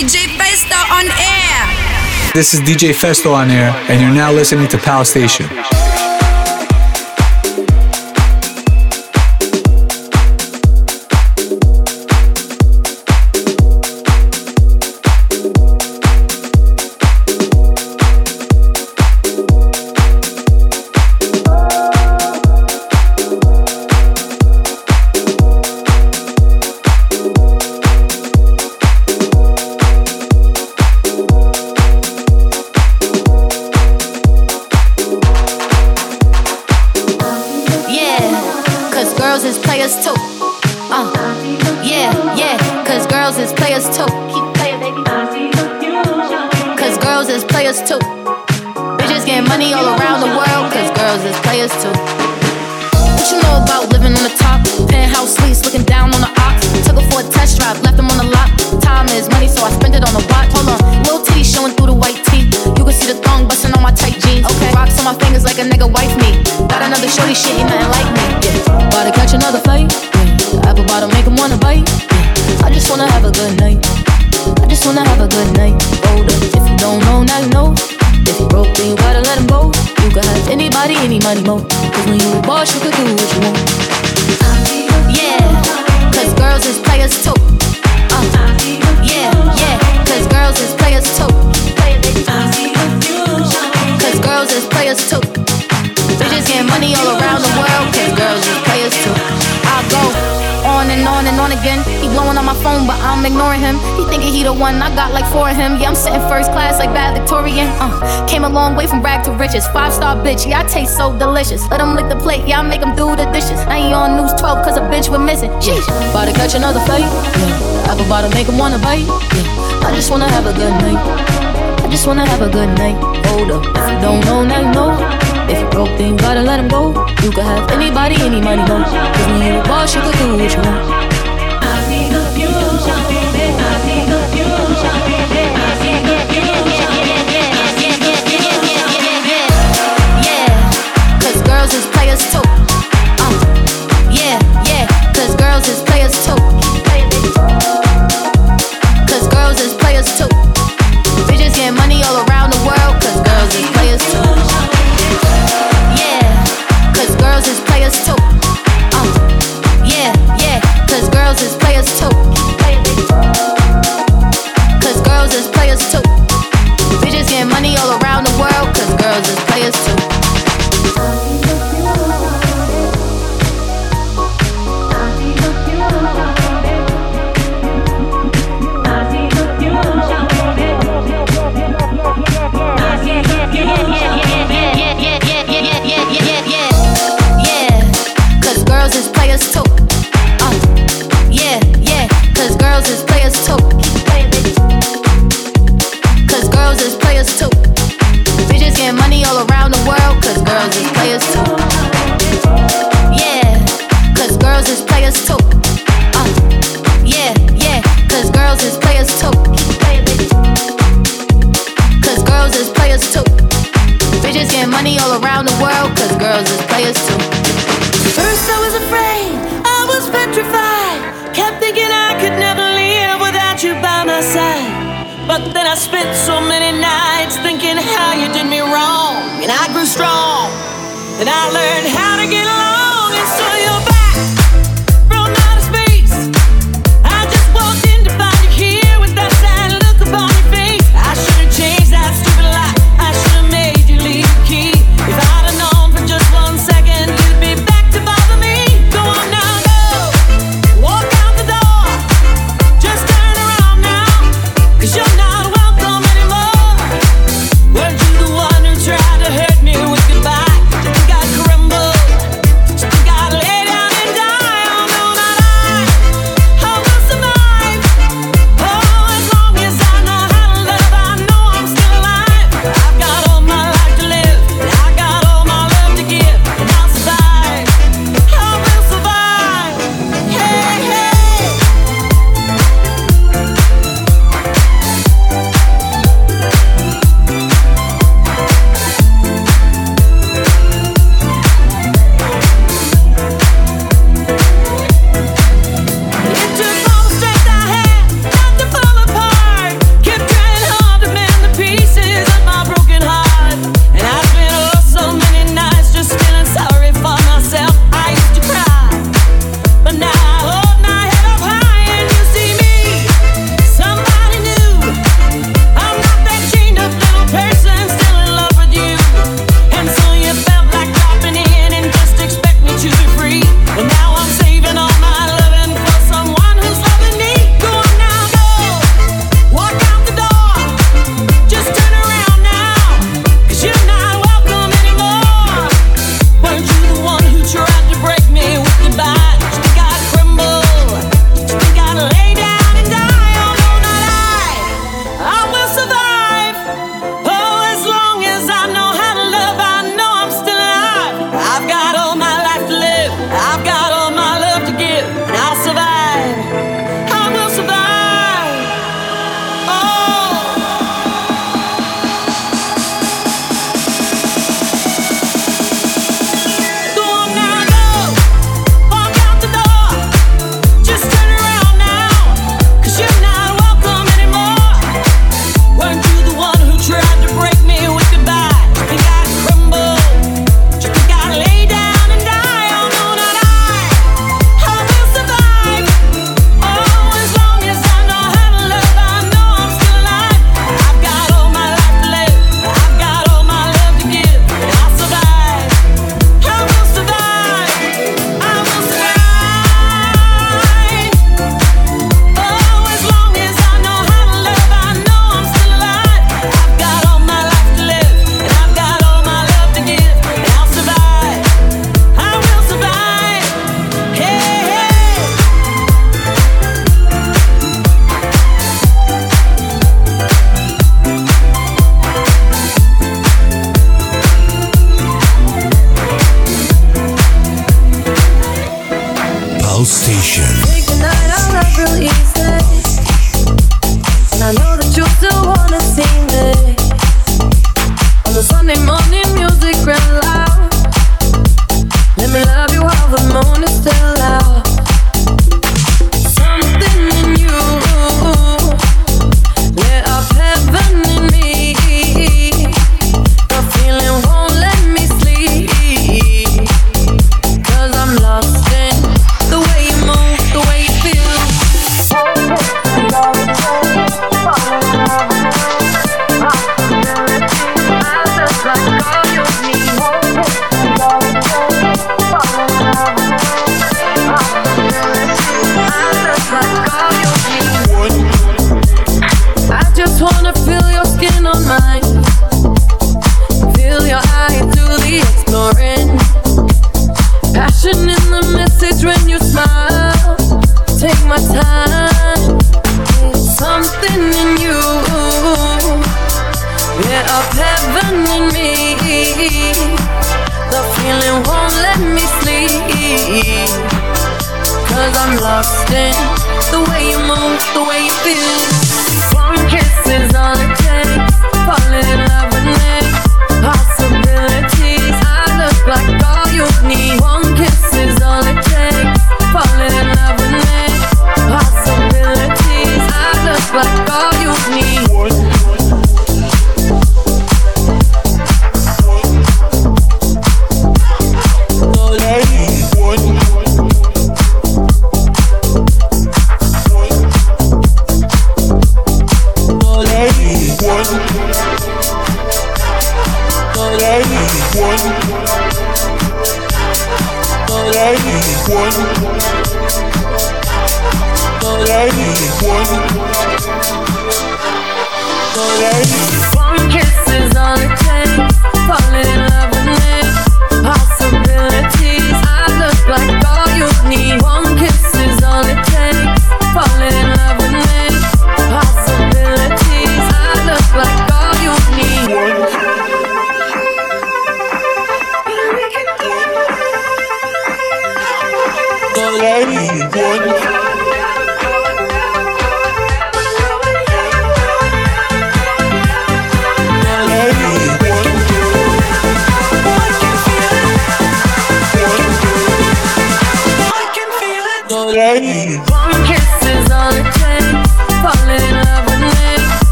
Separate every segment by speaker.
Speaker 1: DJ Festo on air.
Speaker 2: This is DJ Festo on air, and you're now listening to Pal Station.
Speaker 3: body any money more. Cause when you a boss, you could do what you want. Yeah, cause girls is players too. Uh, yeah, yeah, cause girls is players too. Cause girls is players too. Riches. Five star bitch, yeah, I taste so delicious. Let them lick the plate, yeah, I make them do the dishes. I ain't on news 12 cause a bitch went missing. Sheesh. About to catch another fight. Yeah. Apple bottom make him wanna bite. Yeah. I just wanna have a good night. I just wanna have a good night. Hold up. Don't know, now you know. If you broke, then you gotta let him go. You could have anybody, any money. Cause you a boss, you could do what you want. So.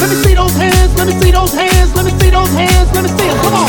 Speaker 4: Let me see those hands, let me see those hands, let me see those hands, let me see them. Come on.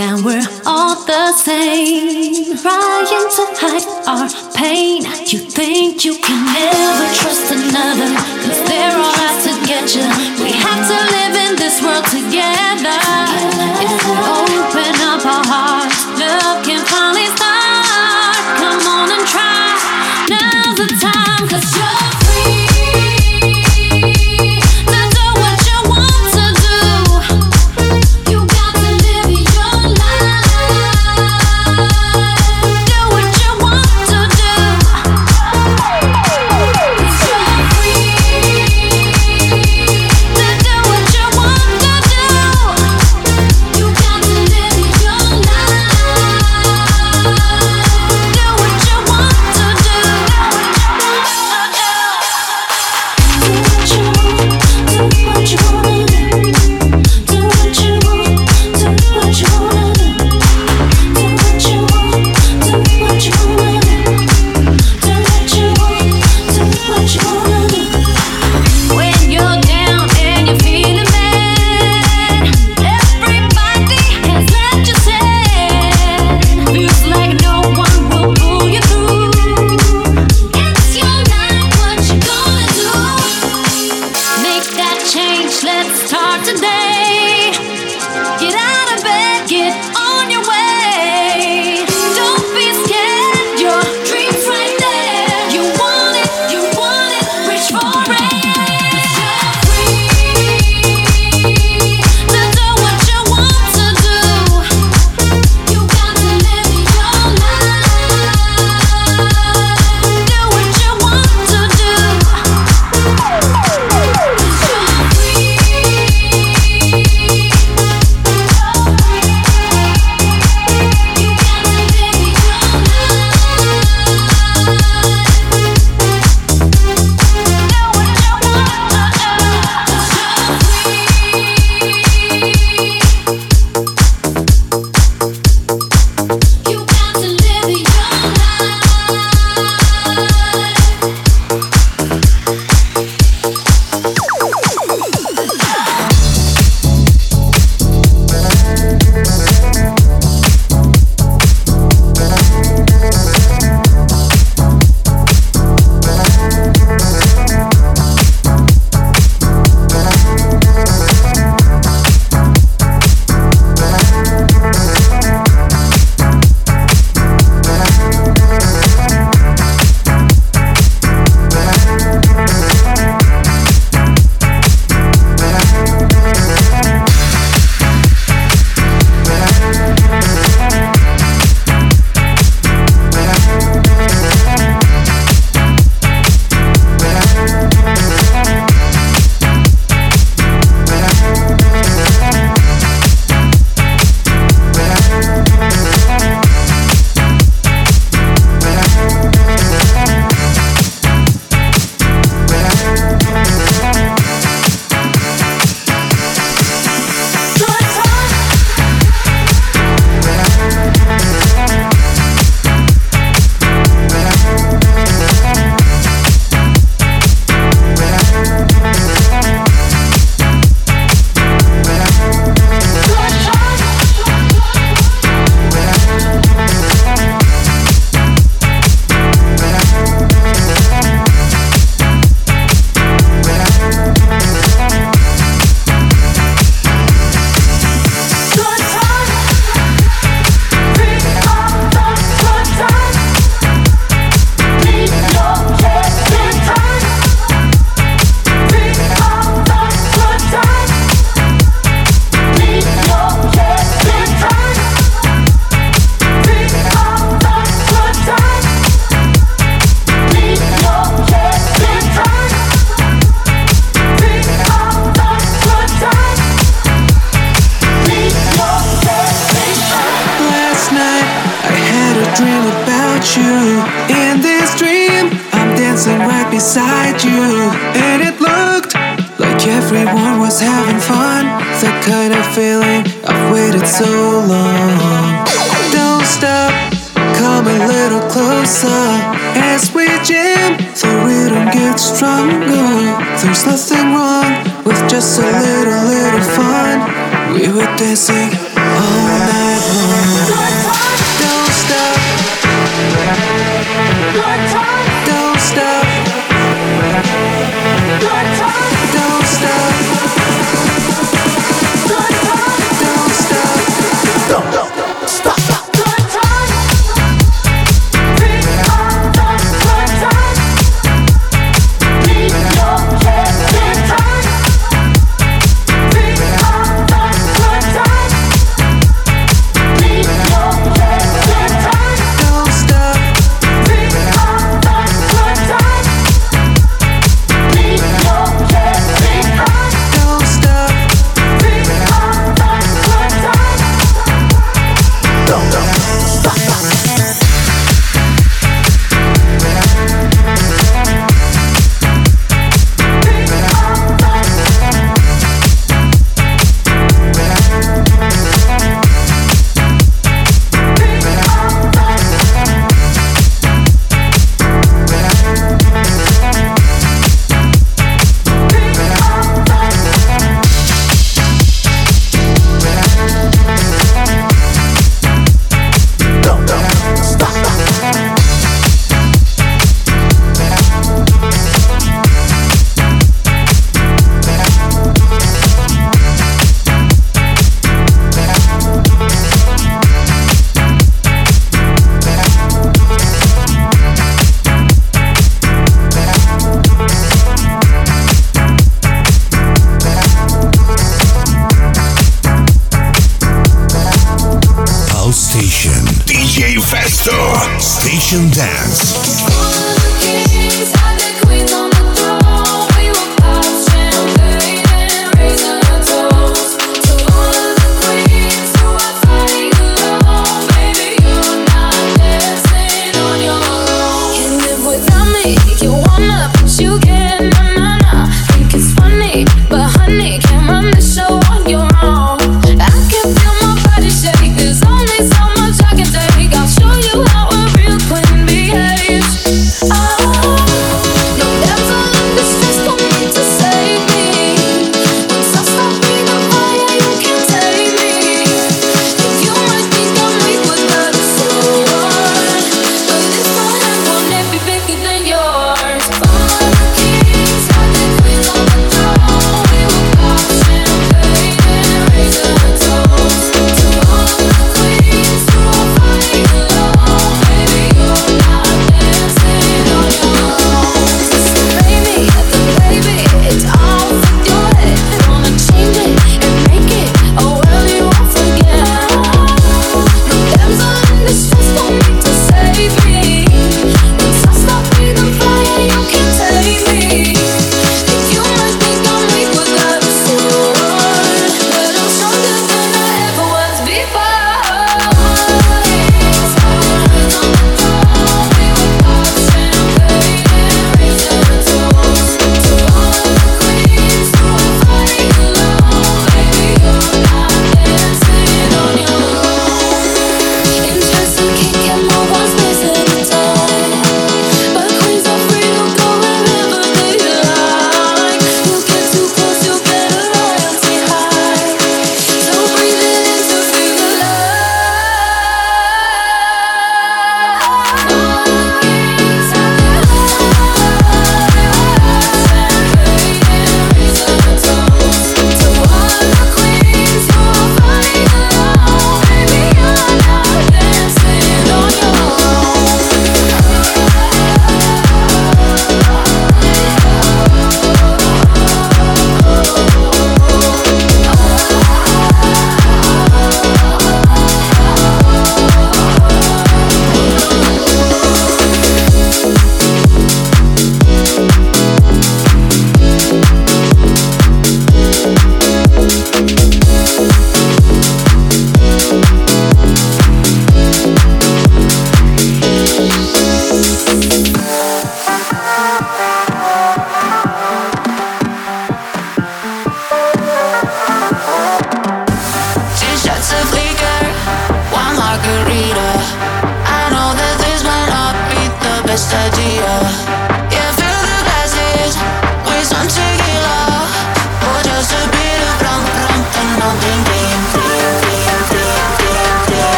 Speaker 5: down, we're all the same. Trying to hide our pain. You think you can never trust another. Cause they're all out to get you. We have to live in this world together. If we open up our hearts, love can finally start.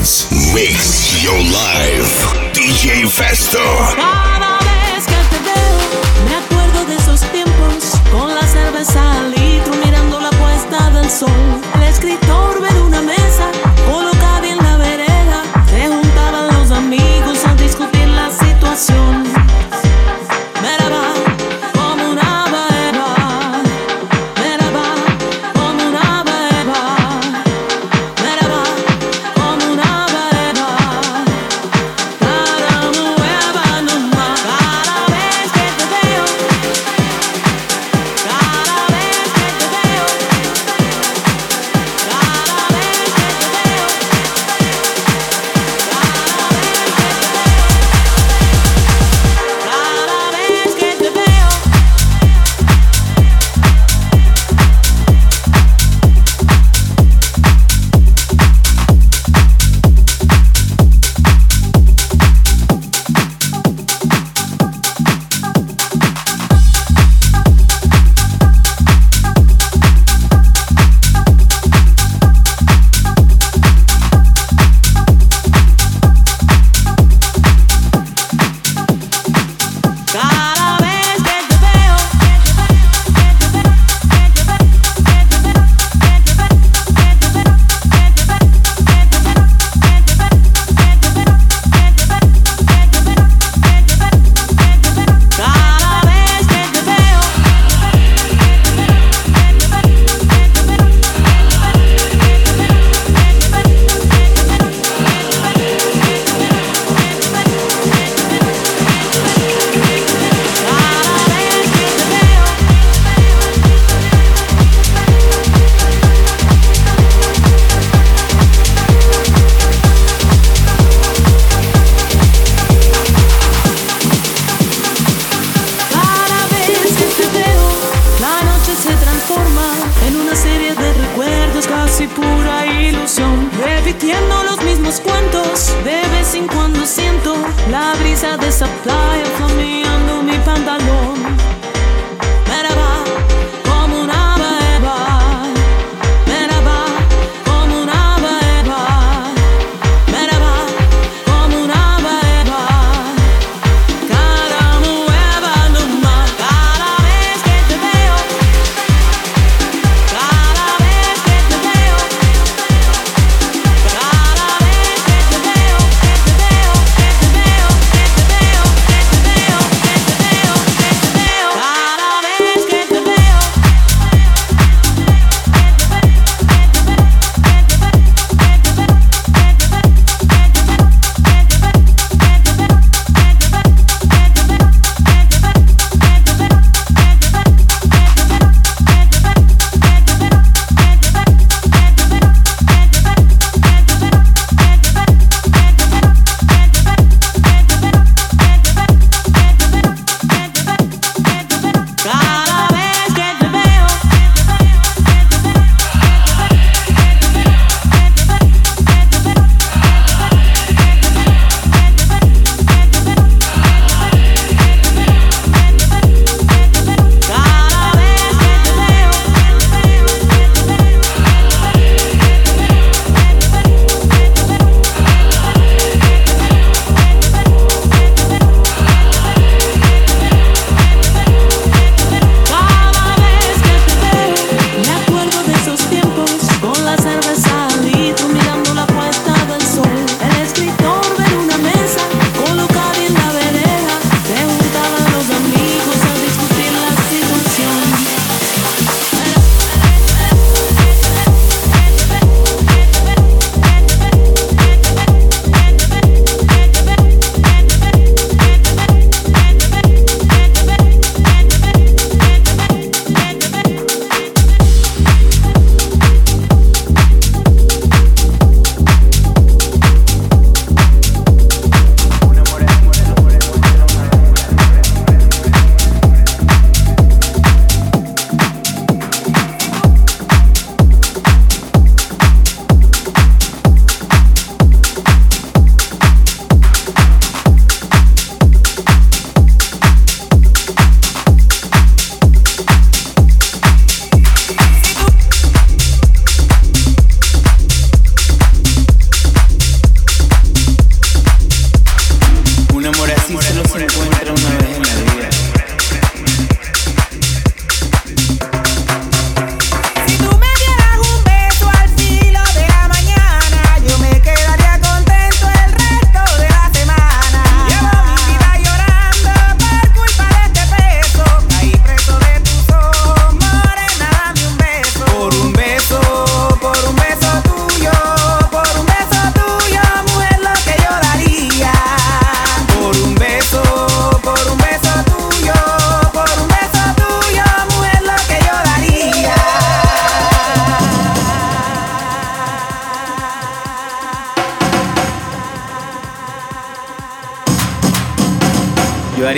Speaker 6: dance. Mix your life. DJ Festo.
Speaker 7: Cada vez que te veo, me acuerdo de esos tiempos. Con la cerveza al litro, mirando la puesta del sol. El escritor ve una mesa colocada en la vereda. Se juntaban los amigos a discutir la situación.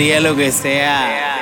Speaker 8: Daría lo que sea.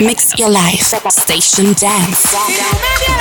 Speaker 9: Mix your life. Station Dance.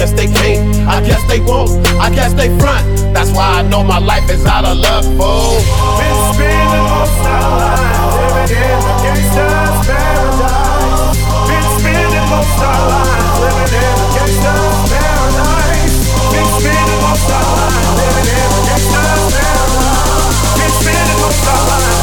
Speaker 10: guess they can't. I guess they won't. I guess they front. That's why I know my life is out of love, fool.
Speaker 4: Been spending most of my living in a gangster's paradise. Been spending most of my living in a gangster's paradise. Been spending most of my living in a gangster's paradise. Been spending most of my.